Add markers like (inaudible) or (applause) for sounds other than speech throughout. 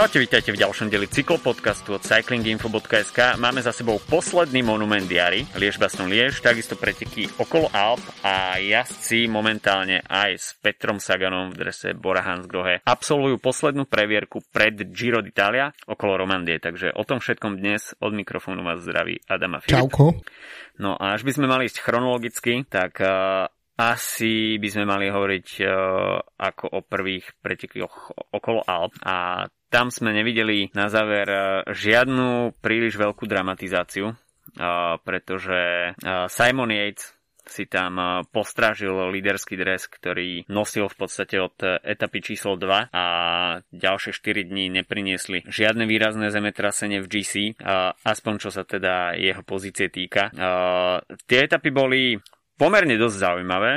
Čaute, vítajte v ďalšom deli cyklopodcastu od cyclinginfo.sk. Máme za sebou posledný monument diary, Liež Baston Liež, takisto preteky okolo Alp a jazdci momentálne aj s Petrom Saganom v drese Bora Hansgrohe absolvujú poslednú previerku pred Giro d'Italia okolo Romandie. Takže o tom všetkom dnes od mikrofónu vás zdraví Adama Filip. Čauko. No a až by sme mali ísť chronologicky, tak uh, asi by sme mali hovoriť uh, ako o prvých pretekoch okolo Alp a tam sme nevideli na záver e, žiadnu príliš veľkú dramatizáciu, e, pretože e, Simon Yates si tam postražil líderský dres, ktorý nosil v podstate od etapy číslo 2 a ďalšie 4 dní nepriniesli žiadne výrazné zemetrasenie v GC, aspoň čo sa teda jeho pozície týka. Tie etapy boli pomerne dosť zaujímavé.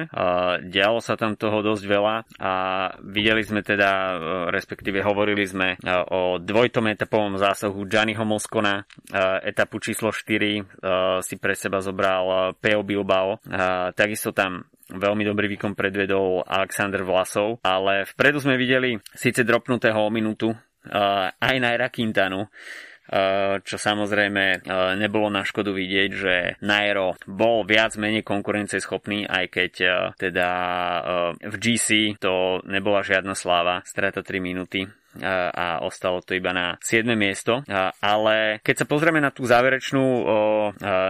Dialo sa tam toho dosť veľa a videli sme teda, e, respektíve hovorili sme e, o dvojtom etapovom zásahu Gianniho Moscona. E, etapu číslo 4 si pre seba zobral Peo Bilbao. Takisto tam veľmi dobrý výkon predvedol Alexander Vlasov, ale vpredu sme videli síce dropnutého o minútu aj Naira Quintanu, čo samozrejme eh, nebolo na škodu vidieť, že Nairo bol viac menej konkurencieschopný, aj keď eh, teda v GC to nebola žiadna sláva, strata 3 minúty a ostalo to iba na 7. miesto. Ale keď sa pozrieme na tú záverečnú,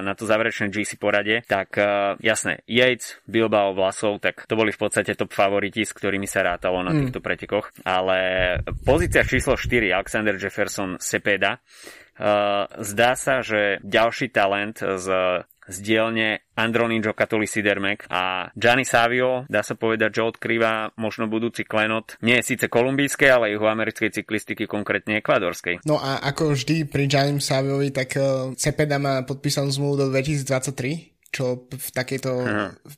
na tú záverečné GC porade, tak jasné, Yates, Bilbao, Vlasov, tak to boli v podstate top favoriti, s ktorými sa rátalo na mm. týchto pretekoch. Ale pozícia číslo 4, Alexander Jefferson Sepeda, zdá sa, že ďalší talent z z dielne Andronin Giocattoli Sidermek a Gianni Savio, dá sa povedať, že odkrýva možno budúci klenot nie síce kolumbijskej, ale americkej cyklistiky, konkrétne ekvadorskej. No a ako vždy pri Gianni Saviovi, tak uh, Cepeda má podpísanú zmluvu do 2023 čo v takejto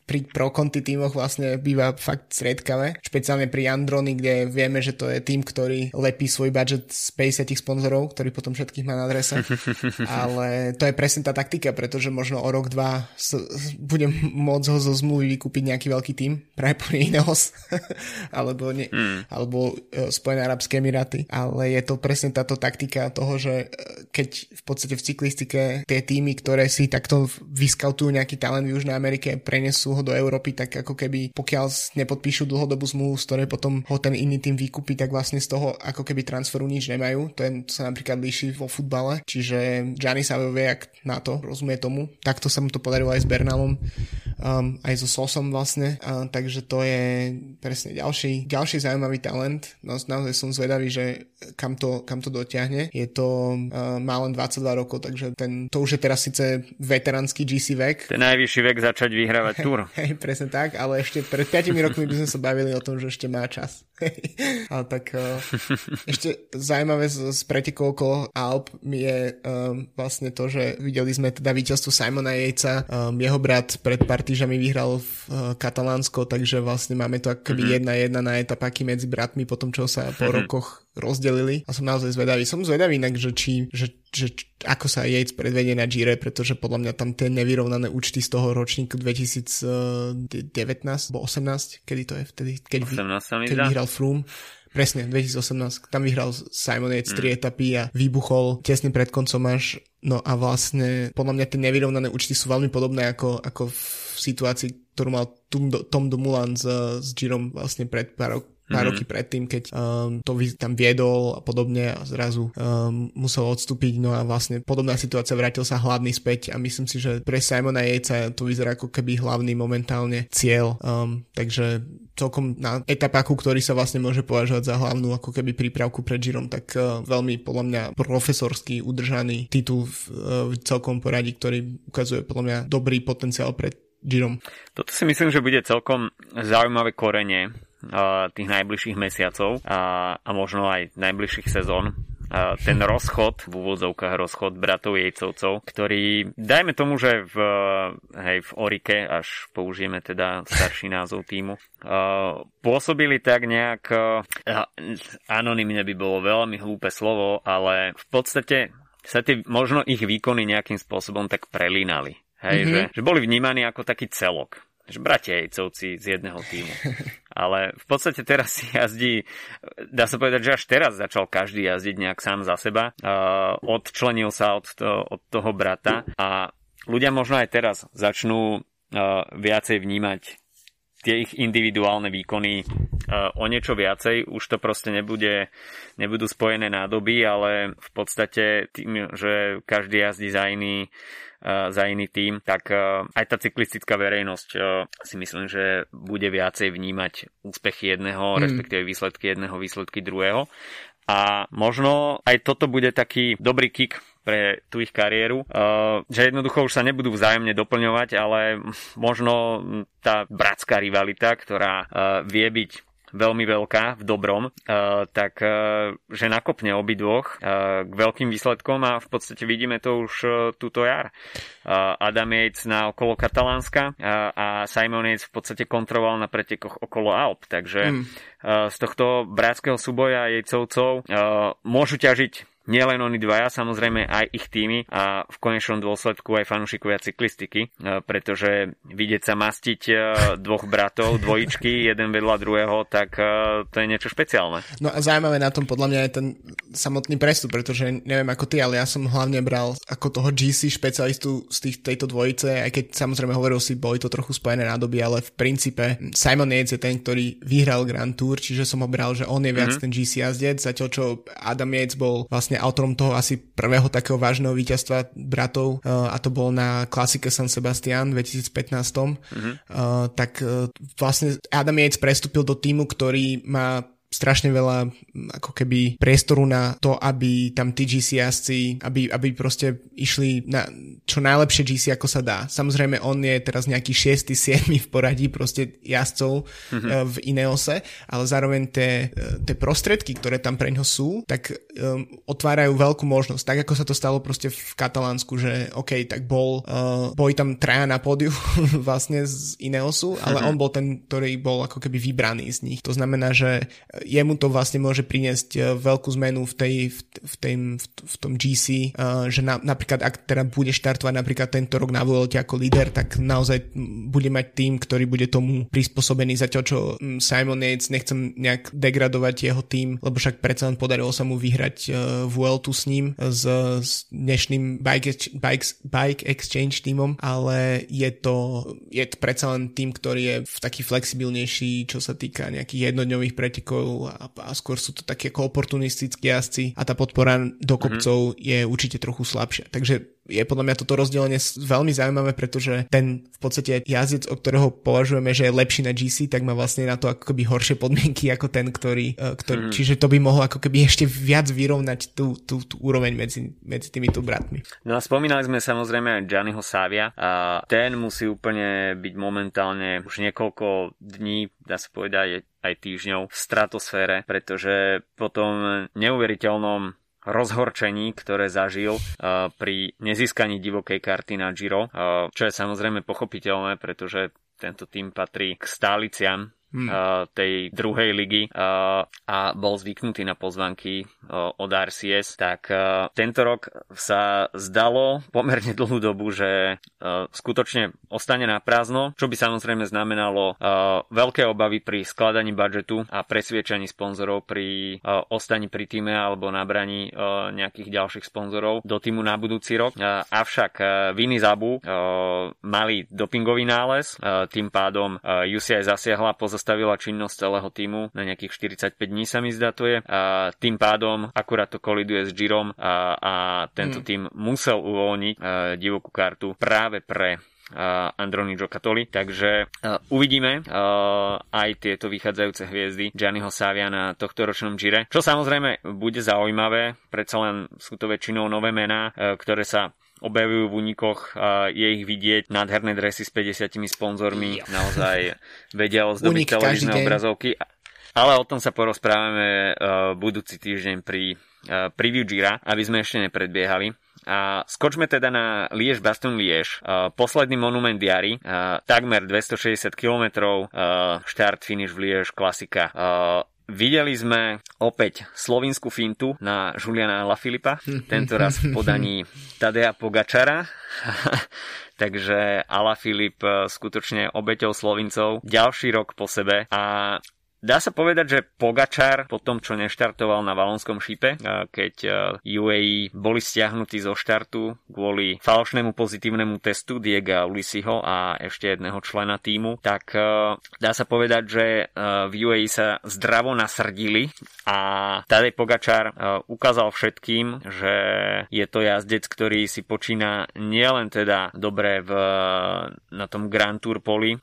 pri pro konti vlastne býva fakt sredkavé. Špeciálne pri Androny, kde vieme, že to je tým, ktorý lepí svoj budget z 50 sponzorov, ktorý potom všetkých má na adrese. (laughs) Ale to je presne tá taktika, pretože možno o rok, dva s, budem môcť ho zo zmluvy vykúpiť nejaký veľký tým, práve po Ineos, (laughs) alebo, ne, mm. alebo uh, Spojené Arabské Emiráty. Ale je to presne táto taktika toho, že e, keď v podstate v cyklistike tie týmy, ktoré si takto vyskautujú nejaký talent v Južnej Amerike, prenesú ho do Európy, tak ako keby pokiaľ nepodpíšu dlhodobú zmluvu, z ktorej potom ho ten iný tým vykúpi, tak vlastne z toho ako keby transferu nič nemajú. To, je, to sa napríklad líši vo futbale, čiže Gianni Savio vie, jak na to, rozumie tomu. Takto sa mu to podarilo aj s Bernalom, um, aj so Sosom vlastne, uh, takže to je presne ďalší, ďalší zaujímavý talent. No, naozaj som zvedavý, že kam to, kam to dotiahne. Je to, uh, má len 22 rokov, takže ten, to už je teraz síce veteránsky GC vek, ten najvyšší vek začať vyhrávať (laughs) túr. Hej, presne tak, ale ešte pred 5 rokmi by sme sa bavili o tom, že ešte má čas. (laughs) ale tak uh, (laughs) ešte zaujímavé z, z pretekov okolo Alp je um, vlastne to, že videli sme teda víťazstvo Simona Jejca. Um, jeho brat pred pár týždňami vyhral v uh, Katalánsko, takže vlastne máme to akoby mm-hmm. jedna jedna na etapáky medzi bratmi po tom, čo sa po mm-hmm. rokoch rozdelili a som naozaj zvedavý. Som zvedavý inak, že, či, že, že ako sa Yates predvedie na Gire, pretože podľa mňa tam tie nevyrovnané účty z toho ročníku 2019 alebo 18, kedy to je vtedy, keď, 18 keď vyhral Froome. Presne, 2018. Tam vyhral Simon Yates mm. 3 etapy a vybuchol tesne pred koncom až. No a vlastne podľa mňa tie nevyrovnané účty sú veľmi podobné ako, ako v situácii, ktorú mal Tom, Tom Dumoulin s, s Girom vlastne pred pár, pár mm-hmm. roky predtým, keď um, to tam viedol a podobne a zrazu um, musel odstúpiť, no a vlastne podobná situácia, vrátil sa hlavný späť a myslím si, že pre Simona Jejca to vyzerá ako keby hlavný momentálne cieľ, um, takže celkom na etapáku, ktorý sa vlastne môže považovať za hlavnú ako keby prípravku pred Girom, tak uh, veľmi podľa mňa profesorský udržaný titul v uh, celkom poradí, ktorý ukazuje podľa mňa dobrý potenciál pred Girom. Toto si myslím, že bude celkom zaujímavé korenie tých najbližších mesiacov a, a možno aj najbližších sezón ten rozchod, v úvodzovkách rozchod bratov Jejcovcov, ktorý, dajme tomu, že v, hej, v Orike, až použijeme teda starší názov týmu, pôsobili tak nejak, anonymne by bolo veľmi hlúpe slovo, ale v podstate sa tie, možno ich výkony nejakým spôsobom tak prelínali. Hej, mm-hmm. že, že boli vnímaní ako taký celok. Že bratia jejcovci z jedného týmu. Ale v podstate teraz si (laughs) jazdí, dá sa povedať, že až teraz začal každý jazdiť nejak sám za seba. Uh, odčlenil sa od, to, od toho brata a ľudia možno aj teraz začnú uh, viacej vnímať tie ich individuálne výkony uh, o niečo viacej. Už to proste nebude, nebudú spojené nádoby, ale v podstate tým, že každý jazdí za iný, za iný tým, tak uh, aj tá cyklistická verejnosť si myslím, že bude viacej vnímať úspechy jedného, mm. respektíve výsledky jedného, výsledky druhého. A možno aj toto bude taký dobrý kick pre tú ich kariéru, že jednoducho už sa nebudú vzájomne doplňovať, ale možno tá bratská rivalita, ktorá vie byť veľmi veľká v dobrom, uh, tak uh, že nakopne obidvoch uh, k veľkým výsledkom a v podstate vidíme to už túto jar. Adam Yates na okolo Katalánska a Simon Yates v podstate kontroloval na pretekoch okolo Alp, takže mm. z tohto bratského súboja jejcovcov môžu ťažiť nielen oni dvaja, samozrejme aj ich týmy a v konečnom dôsledku aj fanúšikovia cyklistiky, e, pretože vidieť sa mastiť e, dvoch bratov, (laughs) dvojičky, jeden vedľa druhého, tak e, to je niečo špeciálne. No a zaujímavé na tom podľa mňa je ten samotný prestup, pretože neviem ako ty, ale ja som hlavne bral ako toho GC špecialistu z tých, tejto dvojice, aj keď samozrejme hovoril si, boli to trochu spojené nádoby, ale v princípe Simon Yates je ten, ktorý vyhral Grand Tour, čiže som ho bral, že on je viac mm-hmm. ten GC jazdec, zatiaľ čo Adam Yates bol vlastne vlastne autorom toho asi prvého takého vážneho víťazstva bratov uh, a to bolo na klasike San Sebastian v 2015. Mm-hmm. Uh, tak uh, vlastne Adam Yates prestúpil do týmu, ktorý má strašne veľa ako keby priestoru na to, aby tam tí GC jazdci, aby, aby proste išli na čo najlepšie GC ako sa dá. Samozrejme on je teraz nejaký 6. 7. (laughs) v poradí proste jazdcov mm-hmm. v Ineose, ale zároveň tie, eh, tie prostredky, ktoré tam pre ňo sú, tak um, otvárajú veľkú možnosť. Tak ako sa to stalo proste v Katalánsku, že OK, tak bol, uh, boli tam traja na pódiu (laughs) vlastne z Ineosu, ale mm-hmm. on bol ten, ktorý bol ako keby vybraný z nich. To znamená, že jemu to vlastne môže priniesť e, veľkú zmenu v, tej, v, v, tej, v tom GC, e, že na, napríklad ak teda bude štartovať napríklad tento rok na Vuelte ako líder, tak naozaj bude mať tým, ktorý bude tomu prispôsobený, zatiaľ čo Simon Yates, nechcem nejak degradovať jeho tým, lebo však predsa len podarilo sa mu vyhrať uh, Vueltu s ním, s, s dnešným bike, bike, bike exchange týmom, ale je to, je to predsa len tým, ktorý je v taký flexibilnejší, čo sa týka nejakých jednodňových pretekov a, a skôr sú to také ako oportunistickí jazdci a tá podpora do kopcov mm-hmm. je určite trochu slabšia. Takže je podľa mňa toto rozdelenie veľmi zaujímavé, pretože ten v podstate jazdec, o ktorého považujeme, že je lepší na GC, tak má vlastne na to ako keby horšie podmienky ako ten, ktorý, e, ktorý mm. čiže to by mohlo ako keby ešte viac vyrovnať tú, tú, tú úroveň medzi, medzi týmito bratmi. No a spomínali sme samozrejme aj Gianniho Savia a ten musí úplne byť momentálne už niekoľko dní, dá sa povedať aj týždňov v stratosfére, pretože po tom neuveriteľnom rozhorčení, ktoré zažil uh, pri nezískaní divokej karty na Giro, uh, čo je samozrejme pochopiteľné, pretože tento tým patrí k stáliciam hmm. tej druhej ligy uh, a bol zvyknutý na pozvanky uh, od RCS, tak tento rok sa zdalo pomerne (laughs) dlhú dobu, že skutočne ostane na prázdno, čo by samozrejme znamenalo veľké obavy pri skladaní budžetu a presviečaní sponzorov pri ostaní pri týme alebo nabraní nejakých ďalších sponzorov do týmu na budúci rok. Avšak Viny Zabu mali dopingový nález, tým pádom UCI zasiahla pozostavila zastavila činnosť celého týmu na nejakých 45 dní sa mi zdá to je. A tým pádom akurát to koliduje s Girom a, a tento hmm. tým musel uvoľniť divokú kartu práve pre Uh, Androni Giocattoli, takže uh, uvidíme uh, aj tieto vychádzajúce hviezdy Gianniho Savia na tohto ročnom Gire, čo samozrejme bude zaujímavé, predsa len sú to väčšinou nové mená, uh, ktoré sa objavujú v únikoch je ich vidieť nádherné dresy s 50 sponzormi, jo. naozaj vedia ozdobiť televízne obrazovky. Ale o tom sa porozprávame uh, budúci týždeň pri uh, preview Gira, aby sme ešte nepredbiehali. A skočme teda na Liež Baston Liež. Uh, posledný monument diary, takmer 260 km, štart, finish v Liež, klasika. Videli sme opäť slovinskú fintu na Juliana Lafilipa, tento raz v podaní Tadea Pogačara. (laughs) Takže Ala Filip skutočne obeťou Slovincov ďalší rok po sebe a Dá sa povedať, že Pogačar po tom, čo neštartoval na Valonskom šipe, keď UAE boli stiahnutí zo štartu kvôli falošnému pozitívnemu testu Diega Ulisiho a ešte jedného člena týmu, tak dá sa povedať, že v UAE sa zdravo nasrdili a Tadej Pogačar ukázal všetkým, že je to jazdec, ktorý si počína nielen teda dobre v, na tom Grand Tour poli,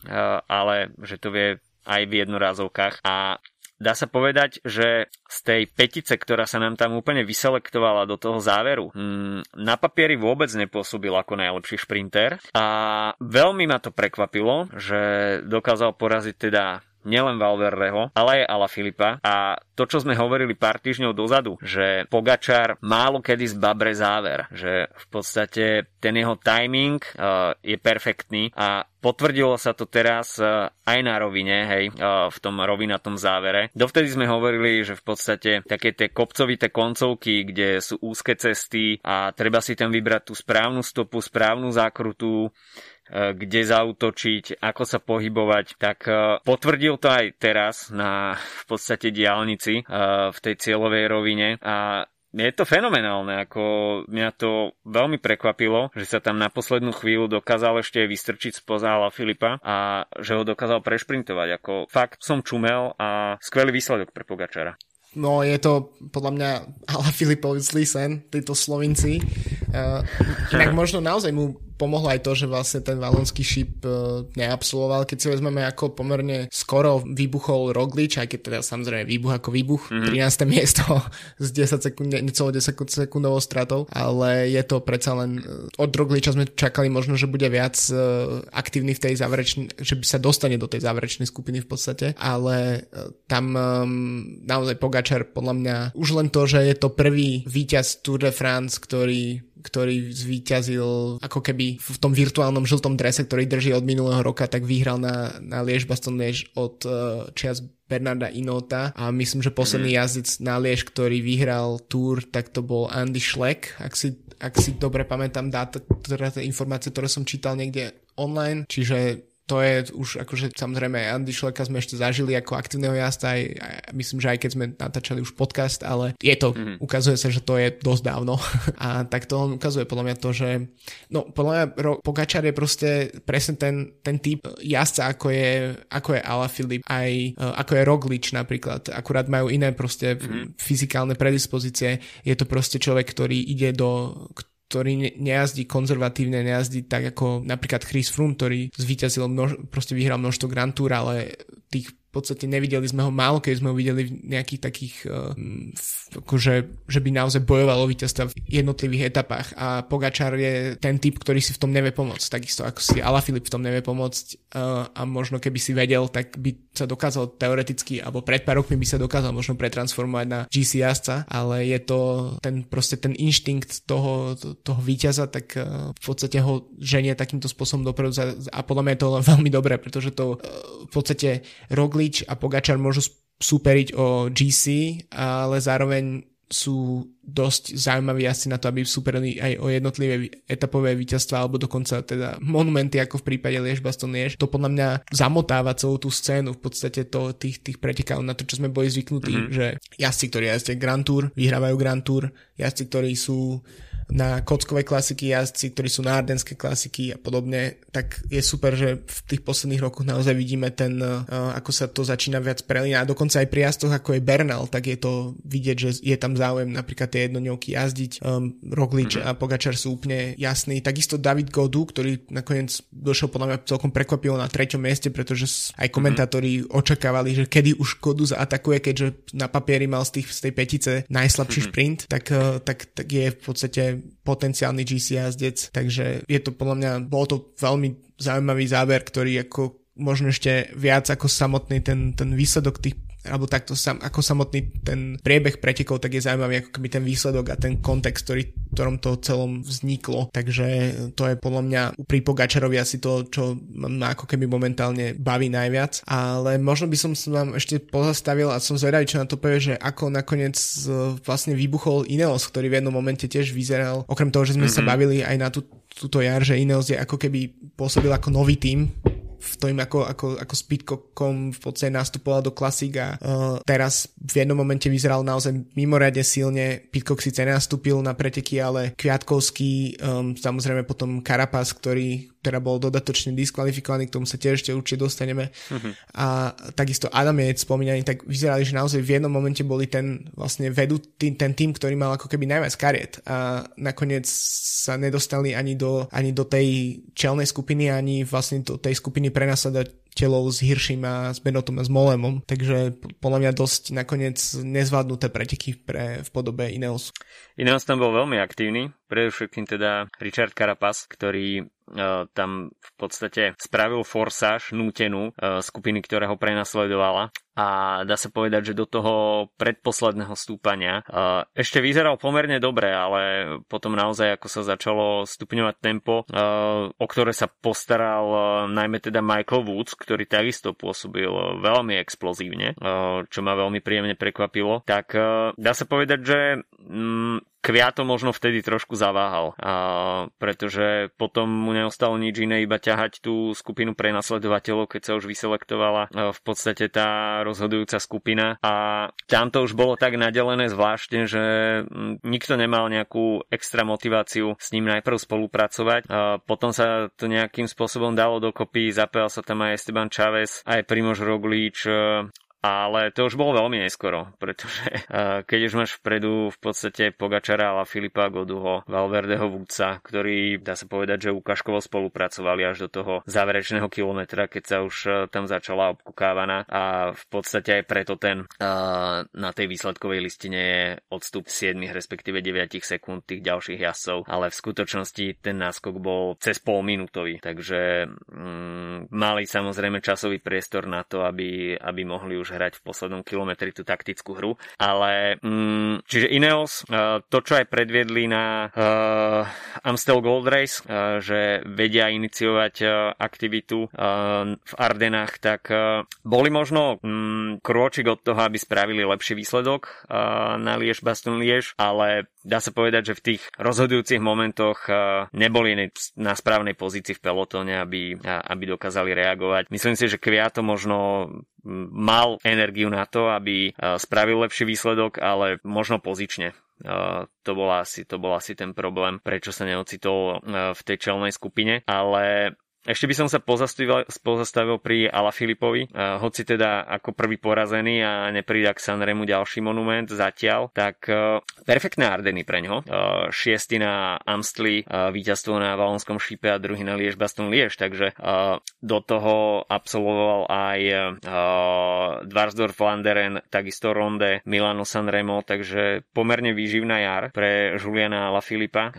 ale že to vie aj v jednorázovkách a dá sa povedať, že z tej petice, ktorá sa nám tam úplne vyselektovala do toho záveru, mm, na papieri vôbec nepôsobil ako najlepší šprinter. A veľmi ma to prekvapilo, že dokázal poraziť teda nielen Valverdeho, ale aj Ala Filipa. A to, čo sme hovorili pár týždňov dozadu, že Pogačar málo kedy zbabre záver, že v podstate ten jeho timing uh, je perfektný a Potvrdilo sa to teraz uh, aj na rovine, hej, uh, v tom rovinatom závere. Dovtedy sme hovorili, že v podstate také tie kopcovité koncovky, kde sú úzke cesty a treba si tam vybrať tú správnu stopu, správnu zákrutu, kde zautočiť, ako sa pohybovať, tak e, potvrdil to aj teraz na v podstate diálnici e, v tej cieľovej rovine a je to fenomenálne, ako mňa to veľmi prekvapilo, že sa tam na poslednú chvíľu dokázal ešte vystrčiť spoza Ala Filipa a že ho dokázal prešprintovať. Ako fakt som čumel a skvelý výsledok pre Pogačara. No je to podľa mňa Ala Filipovi zlý sen, títo Slovinci. Uh, inak možno naozaj mu pomohlo aj to, že vlastne ten valonský šip uh, neabsolvoval. Keď si vezmeme, ako pomerne skoro vybuchol Roglič, aj keď teda samozrejme výbuch ako výbuch, mm-hmm. 13. (laughs) miesto s 10 sekund, necelo 10 sekundovou stratou, ale je to predsa len uh, od Rogliča sme čakali možno, že bude viac uh, aktívny v tej záverečnej, že by sa dostane do tej záverečnej skupiny v podstate, ale tam naozaj Pogačar podľa mňa už len to, že je to prvý víťaz Tour de France, ktorý ktorý zvíťazil ako keby v tom virtuálnom žltom drese, ktorý drží od minulého roka, tak vyhral na, na Liež Baston Liež od uh, čias Bernarda Inota a myslím, že posledný mm. jazdec na Liež, ktorý vyhral Tour, tak to bol Andy Schleck, ak si, ak si dobre pamätám dáta, teda informácie, ktoré som čítal niekde online, čiže to je už akože samozrejme Andy Šleka sme ešte zažili ako aktívneho jazda aj, aj myslím, že aj keď sme natáčali už podcast, ale je to, mm-hmm. ukazuje sa, že to je dosť dávno (laughs) a tak to on ukazuje podľa mňa to, že no podľa mňa Pogačar je proste presne ten, ten typ jazdca ako je, ako je Ala Filip aj uh, ako je Roglič napríklad, akurát majú iné proste mm-hmm. fyzikálne predispozície, je to proste človek, ktorý ide do ktorý nejazdí konzervatívne, nejazdí tak ako napríklad Chris Froome, ktorý zvíťazil, množ, proste vyhral množstvo Grand Tour, ale tých podstate nevideli sme ho málo, keď sme ho videli v nejakých takých, uh, akože, že by naozaj bojovalo víťazstva v jednotlivých etapách. A Pogačar je ten typ, ktorý si v tom nevie pomôcť, takisto ako si Alaphilippe v tom nevie pomôcť uh, a možno keby si vedel, tak by sa dokázal teoreticky, alebo pred pár rokmi by sa dokázal možno pretransformovať na GC jazdca, ale je to ten proste ten inštinkt toho, toho víťaza, tak uh, v podstate ho ženie takýmto spôsobom dopredu a podľa mňa je to (laughs) veľmi dobré, pretože to uh, v podstate Roglič Roglič a Pogačar môžu superiť o GC, ale zároveň sú dosť zaujímaví asi na to, aby superili aj o jednotlivé etapové víťazstva alebo dokonca teda monumenty ako v prípade Liež Baston Liež. To podľa mňa zamotáva celú tú scénu v podstate to, tých, tých pretekov na to, čo sme boli zvyknutí, mm-hmm. že jazdci, ktorí jazdia Grand Tour, vyhrávajú Grand Tour, jazdci, ktorí sú na kockové klasiky jazdci, ktorí sú na ardenské klasiky a podobne, tak je super, že v tých posledných rokoch naozaj vidíme ten, uh, ako sa to začína viac prelínať a dokonca aj pri jazdoch ako je Bernal, tak je to vidieť, že je tam záujem napríklad tie jednoňovky jazdiť. Um, Roglič mm-hmm. a Pogačar sú úplne jasní. Takisto David Godu, ktorý nakoniec došiel podľa mňa celkom prekvapilo na treťom mieste, pretože aj komentátori mm-hmm. očakávali, že kedy už Godu zaatakuje, keďže na papieri mal z, tých, z tej petice najslabší mm-hmm. šprint, tak, uh, tak, tak je v podstate potenciálny GC jazdec, takže je to podľa mňa, bol to veľmi zaujímavý záber, ktorý ako možno ešte viac ako samotný ten, ten výsledok tých alebo takto sam, ako samotný ten priebeh pretekov, tak je zaujímavý ako keby ten výsledok a ten kontext, ktorý, ktorom to celom vzniklo. Takže to je podľa mňa pri Pogačarovi asi to, čo ma ako keby momentálne baví najviac. Ale možno by som sa vám ešte pozastavil a som zvedavý, čo na to povie, že ako nakoniec e, vlastne vybuchol Ineos, ktorý v jednom momente tiež vyzeral, okrem toho, že sme mm-hmm. sa bavili aj na tú, túto jar, že Ineos je ako keby pôsobil ako nový tím v tom, ako, ako, ako s Pitcockom v podstate nastupoval do klasík a uh, teraz v jednom momente vyzeral naozaj mimoriadne silne. Pitcock síce nenastúpil na preteky, ale Kviatkovský, um, samozrejme potom Karapas, ktorý teda bol dodatočne diskvalifikovaný, k tomu sa tiež ešte určite dostaneme. Uh-huh. A takisto Adam je spomínaný, tak vyzerali, že naozaj v jednom momente boli ten vlastne vedú tým, ten tým, ktorý mal ako keby najviac kariet a nakoniec sa nedostali ani do, ani do tej čelnej skupiny, ani vlastne do tej skupiny prenasledateľov s Hirším a s Benotom a s Molemom, takže podľa mňa dosť nakoniec nezvládnuté preteky pre, v podobe Ineosu. Ineos tam bol veľmi aktívny, predovšetkým teda Richard Carapaz, ktorý uh, tam v podstate spravil forsáž nútenú uh, skupiny, ktorá ho prenasledovala a dá sa povedať, že do toho predposledného stúpania. Ešte vyzeral pomerne dobre, ale potom naozaj ako sa začalo stupňovať tempo, o ktoré sa postaral najmä teda Michael Woods, ktorý takisto pôsobil veľmi explozívne, čo ma veľmi príjemne prekvapilo, tak dá sa povedať, že um, Kviato možno vtedy trošku zaváhal, a, pretože potom mu neostalo nič iné, iba ťahať tú skupinu prenasledovateľov, keď sa už vyselektovala a, v podstate tá rozhodujúca skupina a tam to už bolo tak nadelené zvláštne, že nikto nemal nejakú extra motiváciu s ním najprv spolupracovať. A potom sa to nejakým spôsobom dalo dokopy, zapel sa tam aj Esteban Chávez, aj Primož Roglič, ale to už bolo veľmi neskoro, pretože uh, (laughs) keď už máš vpredu v podstate Pogačara a Filipa Goduho, Valverdeho Vúca, ktorí, dá sa povedať, že ukážkovo spolupracovali až do toho záverečného kilometra, keď sa už uh, tam začala obkukávaná a v podstate aj preto ten uh, na tej výsledkovej listine je odstup 7 respektíve 9 sekúnd tých ďalších jazdcov, ale v skutočnosti ten náskok bol cez pol minútový, takže um, mali samozrejme časový priestor na to, aby, aby mohli už hrať v poslednom kilometri tú taktickú hru. Ale mm, čiže Ineos, uh, to čo aj predviedli na uh, Amstel Gold Race, uh, že vedia iniciovať uh, aktivitu uh, v Ardenách, tak uh, boli možno um, krôčik od toho, aby spravili lepší výsledok uh, na Liež Baston Liež, ale dá sa povedať, že v tých rozhodujúcich momentoch neboli na správnej pozícii v pelotóne, aby, aby dokázali reagovať. Myslím si, že Kviato možno mal energiu na to, aby spravil lepší výsledok, ale možno pozične. To bol, asi, to bol asi ten problém, prečo sa neocitol v tej čelnej skupine, ale ešte by som sa pozastavil, pozastavil pri Ala Filipovi, uh, hoci teda ako prvý porazený a neprída k Sanremu ďalší monument zatiaľ, tak uh, perfektné Ardeny pre ňo. Uh, šiestý na Amstli, víťazstvo na Valonskom šípe a druhý na Liež Baston Liež, takže do toho absolvoval aj uh, Dvarsdorf Landeren, takisto Ronde, Milano Sanremo, takže pomerne výživná jar pre Juliana Ala Filipa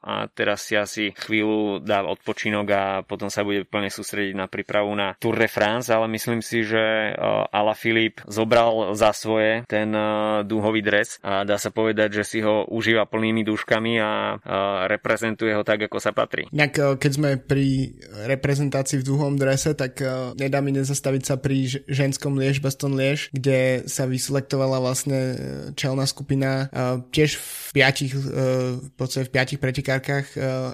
a teraz si asi chvíľu dá odpočinok a potom sa bude plne sústrediť na prípravu na Tour de France, ale myslím si, že uh, Ala Filip zobral za svoje ten uh, dúhový dres a dá sa povedať, že si ho užíva plnými duškami a uh, reprezentuje ho tak, ako sa patrí. Nejak, keď sme pri reprezentácii v dúhovom drese, tak nedá mi nezastaviť sa pri ženskom Liež Baston Liež, kde sa vyselektovala vlastne čelná skupina tiež v piatich, podstate v piatich pretekárkach,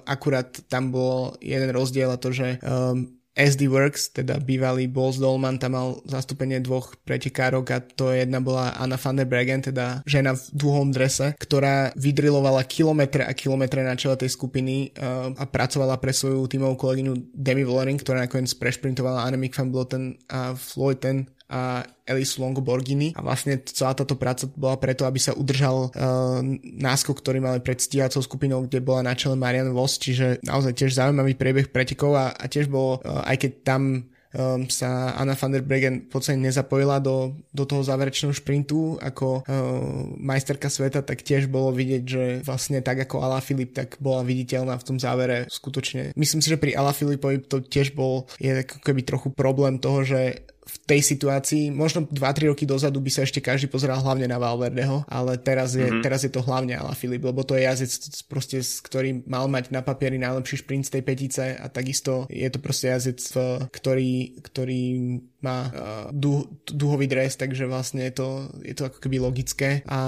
akurát tam bol jeden rozdiel a to, že um, SD Works, teda bývalý Bols Dolman, tam mal zastúpenie dvoch pretekárok a to jedna bola Anna van der Bregen, teda žena v dúhom drese, ktorá vydrilovala kilometre a kilometre na čele tej skupiny uh, a pracovala pre svoju tímovú kolegyňu Demi Vollering, ktorá nakoniec prešprintovala Annemiek van Bloten a Floyd ten a Alice Longoborghini a vlastne celá táto práca bola preto, aby sa udržal uh, náskok, ktorý mali pred stíhacou skupinou, kde bola na čele Marian Voss, čiže naozaj tiež zaujímavý priebeh pretekov a, a tiež bolo, uh, aj keď tam um, sa Anna van der Bregen v podstate nezapojila do, do toho záverečného šprintu ako uh, majsterka sveta, tak tiež bolo vidieť, že vlastne tak ako Ala Filip, tak bola viditeľná v tom závere skutočne. Myslím si, že pri Ala Filipovi to tiež bol je ako keby trochu problém toho, že v tej situácii, možno 2-3 roky dozadu by sa ešte každý pozeral hlavne na Valverdeho, ale teraz je, mm-hmm. teraz je to hlavne Ala Filip, lebo to je jazdec, proste, ktorý mal mať na papieri najlepší šprint z tej petice a takisto je to proste jazdec, ktorý, ktorý má uh, dú, dúhový dres, takže vlastne je to, je to ako keby logické a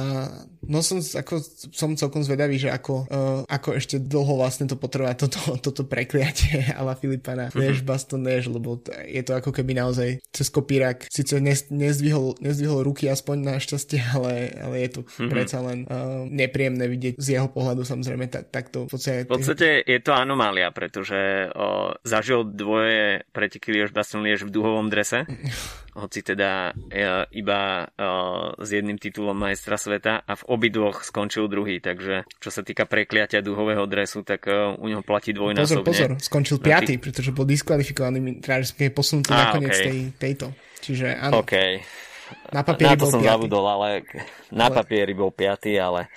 no som, ako, som celkom zvedavý, že ako, uh, ako ešte dlho vlastne to potrvá toto, (laughs) toto prekliatie (laughs) ala Filipa na Než mhm. Baston Než, lebo je to ako keby naozaj cez kopírak, síce nezdvihol, nezdvihol ruky aspoň našťastie, (laughs) ale, ale je to mm-hmm. predsa len uh, nepríjemné vidieť z jeho pohľadu samozrejme tak, takto. V podstate, v podstate je to anomália, pretože uh, zažil dvoje preteky Liež Baston Liež v duhovom drese hoci teda e, iba e, s jedným titulom majstra sveta a v obidvoch skončil druhý, takže čo sa týka prekliatia duhového dresu, tak e, u neho platí dvojnásobne. Pozor, pozor, skončil piatý, pretože bol diskvalifikovaný, teda posunutý na nakoniec okay. tej, tejto. Čiže áno. OK. Na papieri na to bol som piatý. zabudol, ale na ale... papieri bol piatý, ale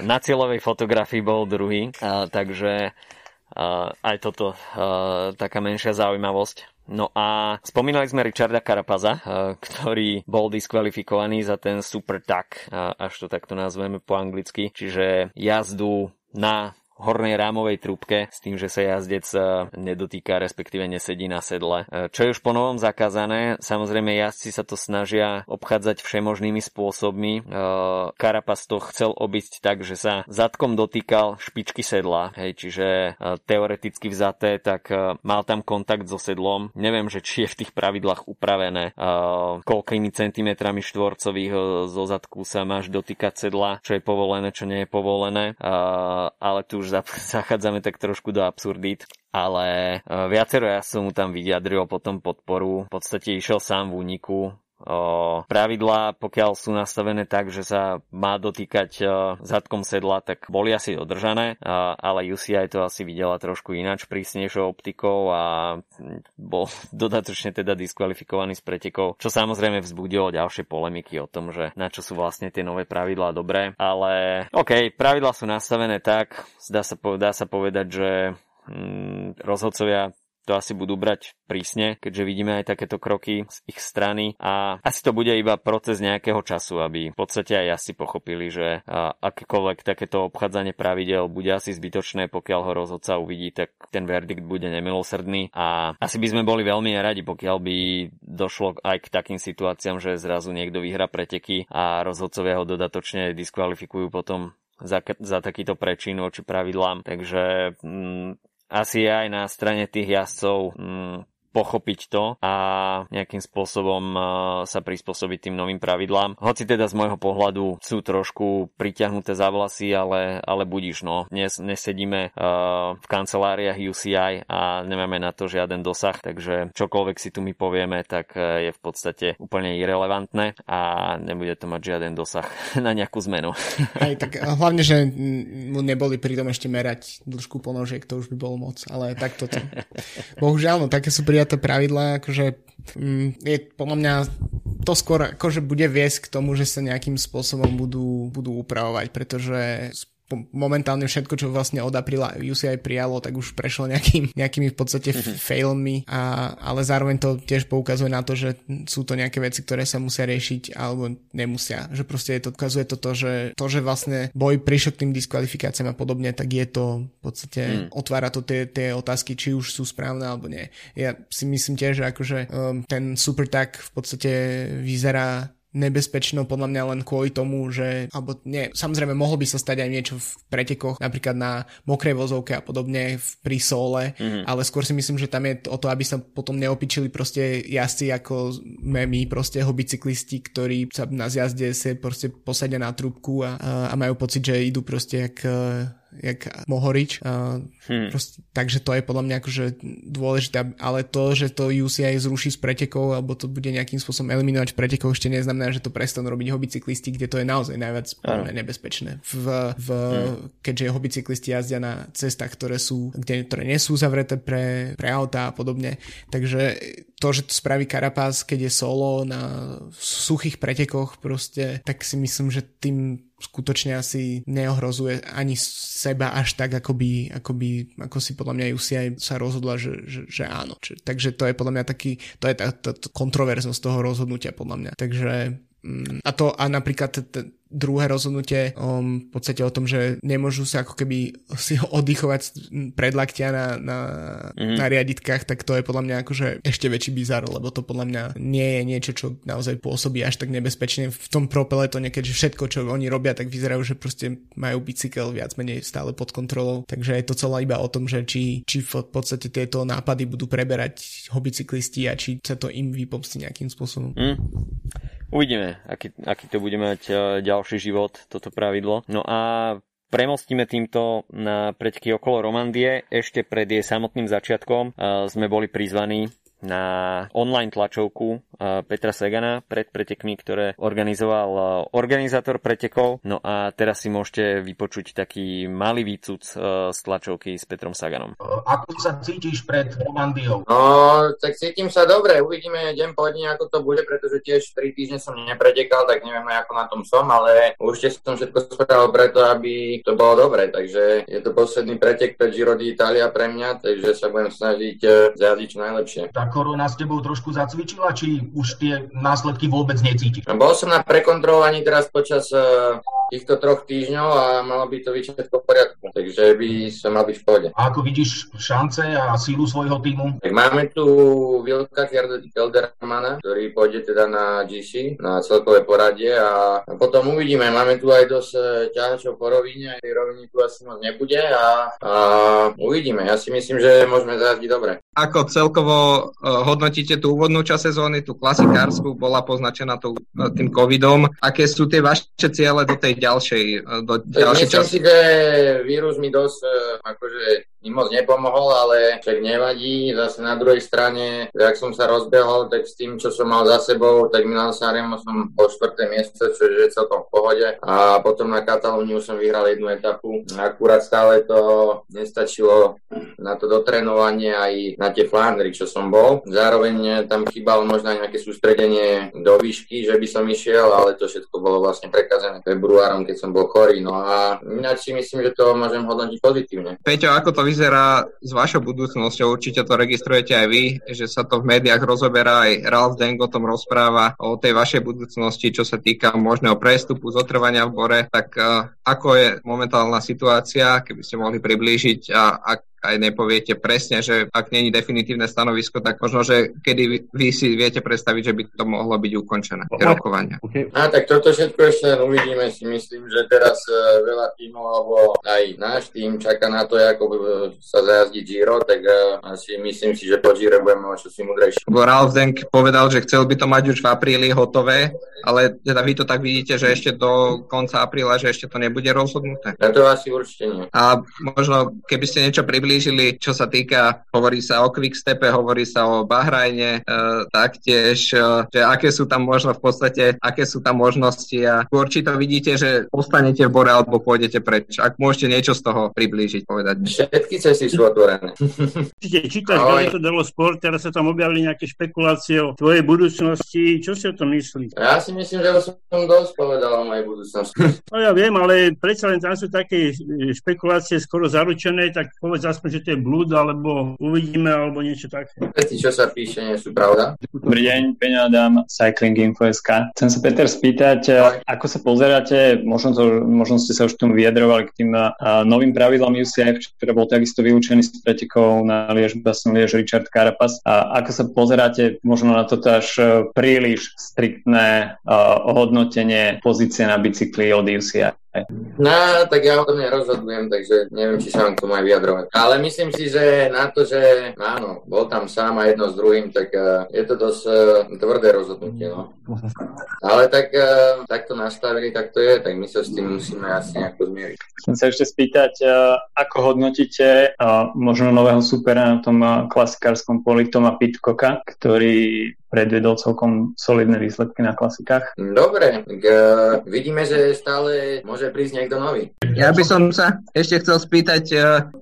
na cieľovej fotografii bol druhý, uh, takže uh, aj toto uh, taká menšia zaujímavosť. No a spomínali sme Richarda Karapaza, eh, ktorý bol diskvalifikovaný za ten super tak, eh, až to takto nazveme po anglicky, čiže jazdu na hornej rámovej trúbke s tým, že sa jazdec e, nedotýka, respektíve nesedí na sedle. E, čo je už po novom zakázané, samozrejme jazdci sa to snažia obchádzať všemožnými spôsobmi. E, Karapas to chcel obísť tak, že sa zadkom dotýkal špičky sedla, hej, čiže teoreticky vzaté, tak mal tam kontakt so sedlom. Neviem, že či je v tých pravidlách upravené, koľkými centimetrami štvorcových zo zadku sa máš dotýkať sedla, čo je povolené, čo nie je povolené, ale tu už zachádzame tak trošku do absurdít, ale e, viacero ja som mu tam vyjadril potom podporu. V podstate išiel sám v úniku, pravidlá, pokiaľ sú nastavené tak, že sa má dotýkať zadkom sedla, tak boli asi dodržané, ale UCI to asi videla trošku ináč prísnejšou optikou a bol (laughs) dodatočne teda diskvalifikovaný z pretekov, čo samozrejme vzbudilo ďalšie polemiky o tom, že na čo sú vlastne tie nové pravidlá dobré, ale OK, pravidlá sú nastavené tak, dá sa, dá sa povedať, že mm, rozhodcovia to asi budú brať prísne, keďže vidíme aj takéto kroky z ich strany a asi to bude iba proces nejakého času, aby v podstate aj asi pochopili, že akékoľvek takéto obchádzanie pravidel bude asi zbytočné, pokiaľ ho rozhodca uvidí, tak ten verdikt bude nemilosrdný a asi by sme boli veľmi radi, pokiaľ by došlo aj k takým situáciám, že zrazu niekto vyhra preteky a rozhodcovia ho dodatočne diskvalifikujú potom za, za takýto prečin voči pravidlám. Takže mm, asi aj na strane tých jazdcov mm, pochopiť to a nejakým spôsobom uh, sa prispôsobiť tým novým pravidlám. Hoci teda z môjho pohľadu sú trošku priťahnuté za vlasy, ale, ale budíš no. Dnes nesedíme uh, v kanceláriách UCI a nemáme na to žiaden dosah, takže čokoľvek si tu my povieme, tak uh, je v podstate úplne irrelevantné a nebude to mať žiaden dosah (laughs) na nejakú zmenu. Aj tak hlavne, že mu neboli pritom ešte merať dĺžku ponožiek, to už by bolo moc, ale takto to. (laughs) Bohužiaľ, no také sú prijaté prijaté pravidlá, akože mm, je podľa mňa to skôr akože bude viesť k tomu, že sa nejakým spôsobom budú, budú upravovať, pretože momentálne všetko, čo vlastne od apríla UCI prijalo, tak už prešlo nejakým, nejakými v podstate mm-hmm. failmi, a, ale zároveň to tiež poukazuje na to, že sú to nejaké veci, ktoré sa musia riešiť alebo nemusia. Že proste je to, ukazuje to to, že to, že vlastne boj prišiel k tým diskvalifikáciám a podobne, tak je to v podstate, mm. otvára to tie, tie otázky, či už sú správne alebo nie. Ja si myslím tiež, že akože um, ten super tak v podstate vyzerá nebezpečnou podľa mňa len kvôli tomu, že, alebo nie, samozrejme mohlo by sa stať aj niečo v pretekoch, napríklad na mokrej vozovke a podobne v, pri sole, mm-hmm. ale skôr si myslím, že tam je o to, aby sa potom neopičili proste jazdci ako my, proste ho bicyklisti, ktorí sa na zjazde sa proste posadia na trúbku a, a majú pocit, že idú proste jak jak Mohorič. Uh, hmm. proste, takže to je podľa mňa akože dôležité, ale to, že to UCI zruší z pretekov, alebo to bude nejakým spôsobom eliminovať pretekov, ešte neznamená, že to prestanú robiť hobicyklisti, kde to je naozaj najviac nebezpečné. V, v, hmm. Keďže hobicyklisti jazdia na cestách, ktoré sú, kde, ktoré nie sú zavreté pre, pre auta a podobne. Takže to, že to spraví Karapás, keď je solo na suchých pretekoch proste, tak si myslím, že tým skutočne asi neohrozuje ani seba až tak, ako, by, ako, by, ako si podľa mňa UCI sa rozhodla, že, že, že áno. Čiže, takže to je podľa mňa taký, to je tá, tá, tá kontroverznosť toho rozhodnutia podľa mňa. Takže mm, a to a napríklad t- t- druhé rozhodnutie um, v podstate o tom, že nemôžu sa ako keby si ho oddychovať pred laktia na, na, mm. na riaditkách, tak to je podľa mňa akože ešte väčší bizar, lebo to podľa mňa nie je niečo, čo naozaj pôsobí až tak nebezpečne v tom propeletone, keďže všetko, čo oni robia, tak vyzerajú, že proste majú bicykel viac menej stále pod kontrolou. Takže je to celé iba o tom, že či, či v podstate tieto nápady budú preberať hobicyklisti a či sa to im vypomstí nejakým spôsobom. Mm. Uvidíme, aký, aký to bude mať e, ďalší život, toto pravidlo. No a Premostíme týmto na preteky okolo Romandie. Ešte pred jej samotným začiatkom e, sme boli prizvaní na online tlačovku eh, Petra Segana pred pretekmi, ktoré organizoval eh, organizátor pretekov. No a teraz si môžete vypočuť taký malý výcud eh, z tlačovky s Petrom Saganom. Ako sa cítiš pred Romandiou? No, tak cítim sa dobre. Uvidíme deň po dni, ako to bude, pretože tiež 3 týždne som nepretekal, tak neviem, ako na tom som, ale určite som všetko spravil preto, aby to bolo dobre. Takže je to posledný pretek pred Giro d'Italia pre mňa, takže sa budem snažiť zjazdiť čo najlepšie. Tak korona s tebou trošku zacvičila, či už tie následky vôbec necítiš? Bol som na prekontrolovaní teraz počas uh, týchto troch týždňov a malo by to byť všetko v poriadku, takže by som mal byť v pohode. A ako vidíš šance a sílu svojho týmu? Tak máme tu Vilka Keldermana, ktorý pôjde teda na GC, na celkové poradie a potom uvidíme. Máme tu aj dosť eh, ťahačov po rovine, aj roviny tu asi moc nebude a, a uvidíme. Ja si myslím, že môžeme zajazdiť dobre. Ako celkovo hodnotíte tú úvodnú časť sezóny, tú klasikárskú, bola poznačená tú, tým covidom. Aké sú tie vaše ciele do tej ďalšej, do ďalšej časti? Myslím si, že vírus mi dosť akože mi moc nepomohol, ale však nevadí. Zase na druhej strane, ak som sa rozbehol, tak s tým, čo som mal za sebou, tak Milan Sanremo som po štvrté miesto, čo je celkom v pohode. A potom na Katalóniu som vyhral jednu etapu. Akurát stále to nestačilo na to dotrenovanie aj na tie Flandry, čo som bol. Zároveň tam chýbalo možno aj nejaké sústredenie do výšky, že by som išiel, ale to všetko bolo vlastne prekazené februárom, keď som bol chorý. No a ináč si myslím, že to môžem hodnotiť pozitívne. Peťo, ako to vyzerá s vašou budúcnosťou? Určite to registrujete aj vy, že sa to v médiách rozoberá, aj Ralph Deng o tom rozpráva, o tej vašej budúcnosti, čo sa týka možného prestupu, zotrvania v bore. Tak uh, ako je momentálna situácia, keby ste mohli priblížiť a ak aj nepoviete presne, že ak není definitívne stanovisko, tak možno, že kedy vy, vy si viete predstaviť, že by to mohlo byť ukončené, tie rokovania. Okay. A tak toto všetko ešte uvidíme, si myslím, že teraz uh, veľa tímov, alebo aj náš tým čaká na to, ako sa zajazdí Giro, tak uh, asi myslím si, že po Giro budeme čo si mudrejší. Ralf Denk povedal, že chcel by to mať už v apríli hotové, ale teda vy to tak vidíte, že ešte do konca apríla, že ešte to nebude rozhodnuté? Ja to asi určite nie. A možno, keby ste niečo priblížili, čo sa týka, hovorí sa o Quickstepe, hovorí sa o Bahrajne, e, taktiež, e, že aké sú tam možno v podstate, aké sú tam možnosti a určite vidíte, že ostanete v bore alebo pôjdete preč. Ak môžete niečo z toho priblížiť, povedať. Všetky cesty sú otvorené. Čítaš Gazeta dello Sport, teraz sa tam objavili nejaké špekulácie o tvojej budúcnosti. Čo si o tom myslíš? Ja si myslím, že som dosť povedal o mojej budúcnosti. No ja viem, ale predsa len tam sú také špekulácie skoro zaručené, tak povedz aspoň, že to je blúd, alebo uvidíme, alebo niečo také. Veci, čo sa píše, nie sú pravda. Dobrý deň, Peňa Adam, Cycling Info.sk. Chcem sa Peter spýtať, Aj. ako sa pozeráte, možno, to, možno ste sa už tomu vyjadrovali k tým uh, novým pravidlám UCI, ktoré bol takisto vylúčený z pretekov na Liež, Baston Liež, Richard Carapaz. A ako sa pozeráte možno na toto až uh, príliš striktné uh, hodnotenie pozície na bicykli od UCI? No, tak ja o tom nerozhodujem, takže neviem, či sa vám k tomu aj vyjadrovať. Ale myslím si, že na to, že áno, bol tam sám a jedno s druhým, tak uh, je to dosť uh, tvrdé rozhodnutie. No. Ale tak, uh, tak to nastavili, tak to je, tak my sa s tým musíme asi nejako zmieriť. Chcem sa ešte spýtať, uh, ako hodnotíte uh, možno nového supera na tom klasikárskom poli Toma Pitcocka, ktorý predvedol celkom solidné výsledky na klasikách. Dobre, tak, uh, vidíme, že stále môže prísť niekto nový. Ja by som sa ešte chcel spýtať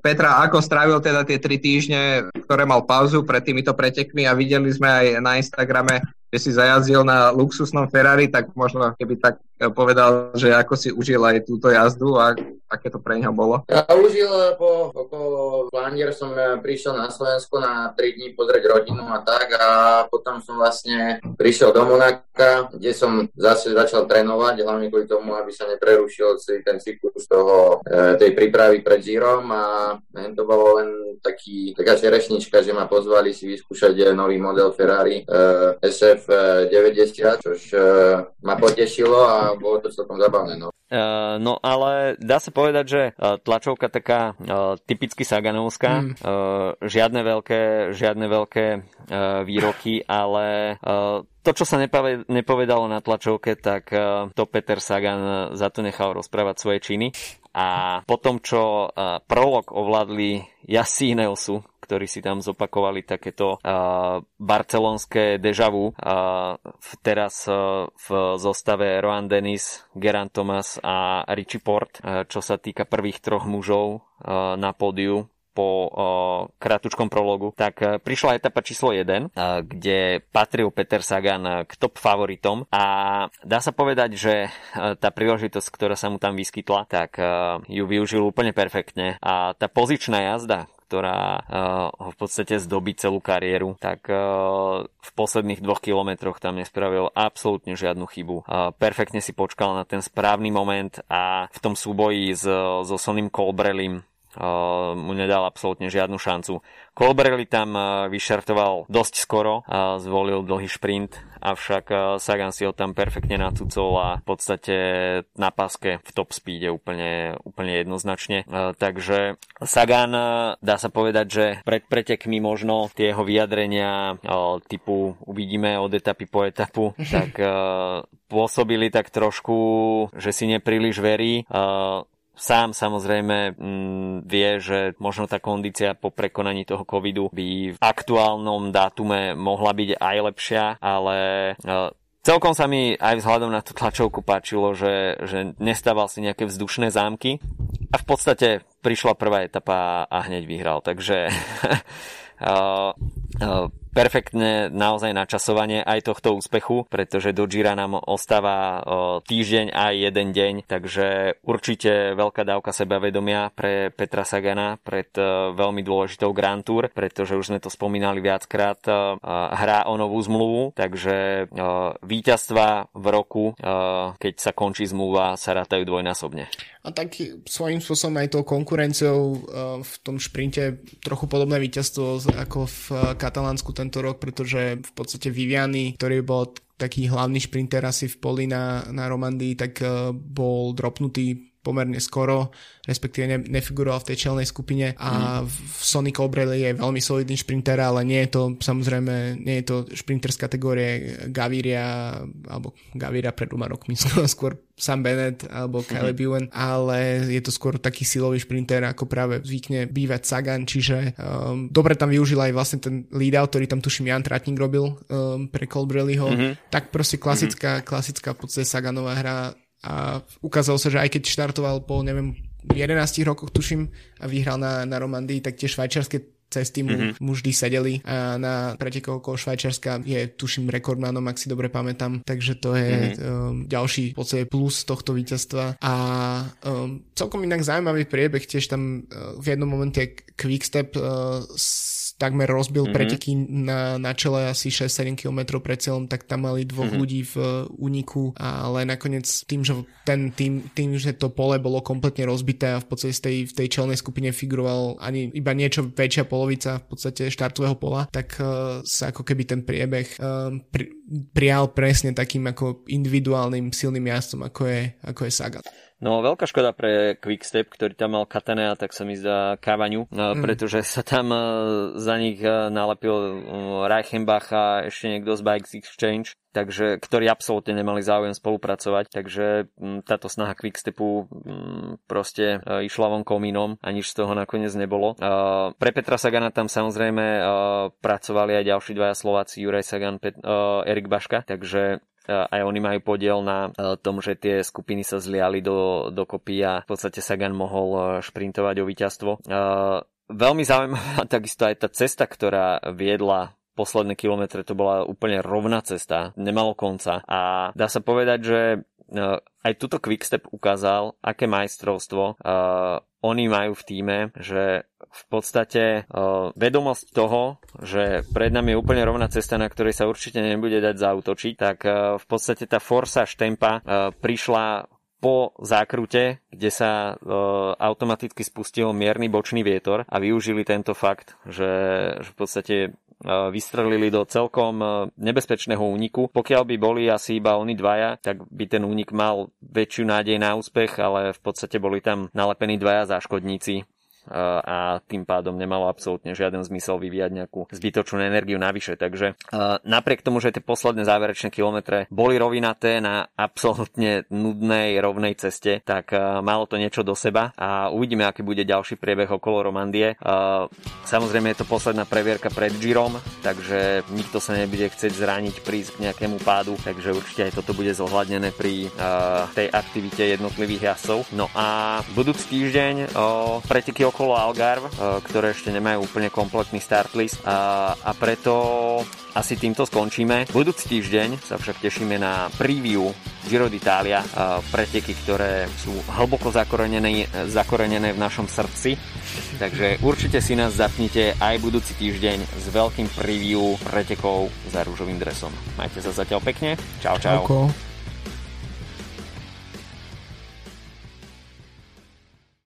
Petra, ako strávil teda tie tri týždne, ktoré mal pauzu pred týmito pretekmi a videli sme aj na Instagrame že si zajazdil na luxusnom Ferrari, tak možno keby tak e, povedal, že ako si užil aj túto jazdu a aké to pre neho bolo? Ja užil e, po okolo Flandier som e, prišiel na Slovensku na 3 dní pozrieť rodinu a tak a potom som vlastne prišiel do Monaka, kde som zase začal trénovať, hlavne kvôli tomu, aby sa neprerušil celý ten cyklus toho, tej prípravy pred Girom a to bolo len taký, taká čerešnička, že ma pozvali si vyskúšať nový model Ferrari SF F90, čož ma potešilo a bolo to celkom zabavné. No. Uh, no ale dá sa povedať, že uh, tlačovka taká uh, typicky saganovská, mm. žiadne veľké, žiadne veľké výroky, ale to, čo sa nepovedalo na tlačovke, tak to Peter Sagan za to nechal rozprávať svoje činy. A potom, čo prolog ovládli jazdci Ineosu, ktorí si tam zopakovali takéto uh, barcelonské dežavu. Uh, teraz uh, v zostave Rohan Dennis, Geran Thomas a Richie Port, uh, čo sa týka prvých troch mužov uh, na pódiu po kratučkom prologu, tak prišla etapa číslo 1, uh, kde patril Peter Sagan k top favoritom a dá sa povedať, že tá príležitosť, ktorá sa mu tam vyskytla, tak ju využil úplne perfektne a tá pozičná jazda, ktorá ho v podstate zdobí celú kariéru, tak v posledných dvoch kilometroch tam nespravil absolútne žiadnu chybu. Perfektne si počkal na ten správny moment a v tom súboji so Sonim Colbrelim mu nedal absolútne žiadnu šancu. Colbrelli tam vyšartoval dosť skoro, zvolil dlhý šprint, avšak Sagan si ho tam perfektne nacucol a v podstate na paske v top speede úplne, úplne jednoznačne. Takže Sagan, dá sa povedať, že pred pretekmi možno tie jeho vyjadrenia typu uvidíme od etapy po etapu, (laughs) tak pôsobili tak trošku, že si nepríliš verí sám samozrejme mm, vie, že možno tá kondícia po prekonaní toho covidu by v aktuálnom dátume mohla byť aj lepšia, ale e, Celkom sa mi aj vzhľadom na tú tlačovku páčilo, že, že nestával si nejaké vzdušné zámky a v podstate prišla prvá etapa a hneď vyhral. Takže uh, (laughs) uh, perfektne naozaj načasovanie aj tohto úspechu, pretože do Gira nám ostáva týždeň aj jeden deň, takže určite veľká dávka sebavedomia pre Petra Sagana pred veľmi dôležitou Grand Tour, pretože už sme to spomínali viackrát, hrá o novú zmluvu, takže víťazstva v roku, keď sa končí zmluva, sa rátajú dvojnásobne. A tak svojím spôsobom aj tou konkurenciou v tom šprinte trochu podobné víťazstvo ako v Katalánsku tento rok, pretože v podstate Viviany, ktorý bol taký hlavný šprinter asi v poli na, na Romandii, tak uh, bol dropnutý pomerne skoro, respektíve ne, nefiguroval v tej čelnej skupine a mm. v Sonic Obrelli je veľmi solidný šprinter, ale nie je to samozrejme, nie je to šprinter z kategórie Gaviria alebo Gaviria pred dvoma rokmi, (laughs) skôr Sam Bennett alebo mhm. Caleb mm-hmm. Ewan, ale je to skôr taký silový šprinter, ako práve zvykne bývať Sagan, čiže um, dobre tam využil aj vlastne ten lead out, ktorý tam tuším Jan Tratník robil um, pre Colbrelliho, mm-hmm. tak proste klasická, mm-hmm. klasická v podstate Saganová hra a ukázalo sa, že aj keď štartoval po, neviem, 11 rokoch tuším a vyhral na, na Romandii, tak tie švajčiarske cesty mu, mm-hmm. mu vždy sedeli a na pretekoch okolo Švajčiarska je tuším rekordmánom, ak si dobre pamätám, takže to je mm-hmm. um, ďalší podstate plus tohto víťazstva a um, celkom inak zaujímavý priebeh, tiež tam uh, v jednom momente Quickstep uh, takmer rozbil mm-hmm. preteky na, na čele asi 6-7 km pred cieľom, tak tam mali dvoch mm-hmm. ľudí v úniku, ale nakoniec tým, že ten tým, tým, že to pole bolo kompletne rozbité a v podstate z tej, v tej čelnej skupine figuroval ani iba niečo väčšia polovica v podstate štartového pola, tak uh, sa ako keby ten priebeh uh, pri, prijal presne takým ako individuálnym silným jazdcom, ako je, ako je Sagan. No veľká škoda pre Quickstep, ktorý tam mal Katanea, tak sa mi zdá Kávaniu, no, mm. pretože sa tam e, za nich e, nalepil e, Reichenbach a ešte niekto z Bikes Exchange, takže, ktorí absolútne nemali záujem spolupracovať, takže táto snaha Quickstepu proste išla von komínom a nič z toho nakoniec nebolo. Pre Petra Sagana tam samozrejme pracovali aj ďalší dvaja Slováci, Juraj Sagan, Pet, Erik Baška, takže aj oni majú podiel na e, tom, že tie skupiny sa zliali do, do kopy a v podstate Sagan mohol e, šprintovať o víťazstvo. Veľmi zaujímavá (laughs) takisto aj tá cesta, ktorá viedla posledné kilometre to bola úplne rovná cesta, nemalo konca a dá sa povedať, že aj tuto Quickstep ukázal, aké majstrovstvo uh, oni majú v týme, že v podstate vedomosť toho, že pred nami je úplne rovná cesta, na ktorej sa určite nebude dať zautočiť, tak v podstate tá forsa štempa uh, prišla po zákrute, kde sa e, automaticky spustil mierny bočný vietor a využili tento fakt, že, že v podstate e, vystrelili do celkom e, nebezpečného úniku. Pokiaľ by boli asi iba oni dvaja, tak by ten únik mal väčšiu nádej na úspech, ale v podstate boli tam nalepení dvaja záškodníci a tým pádom nemalo absolútne žiaden zmysel vyvíjať nejakú zbytočnú energiu navyše. Takže napriek tomu, že tie posledné záverečné kilometre boli rovinaté na absolútne nudnej rovnej ceste, tak malo to niečo do seba a uvidíme, aký bude ďalší priebeh okolo Romandie. Samozrejme je to posledná previerka pred Girom, takže nikto sa nebude chcieť zraniť, prísť k nejakému pádu, takže určite aj toto bude zohľadnené pri tej aktivite jednotlivých jazdcov. No a budúci týždeň preteky okolo Algarve, ktoré ešte nemajú úplne kompletný start list a, a preto asi týmto skončíme. Budúci týždeň sa však tešíme na preview Giro d'Italia, preteky, ktoré sú hlboko zakorenené, zakorenené v našom srdci. Takže určite si nás zapnite aj budúci týždeň s veľkým preview pretekov za rúžovým dresom. Majte sa zatiaľ pekne. Čau, čau. Čauko.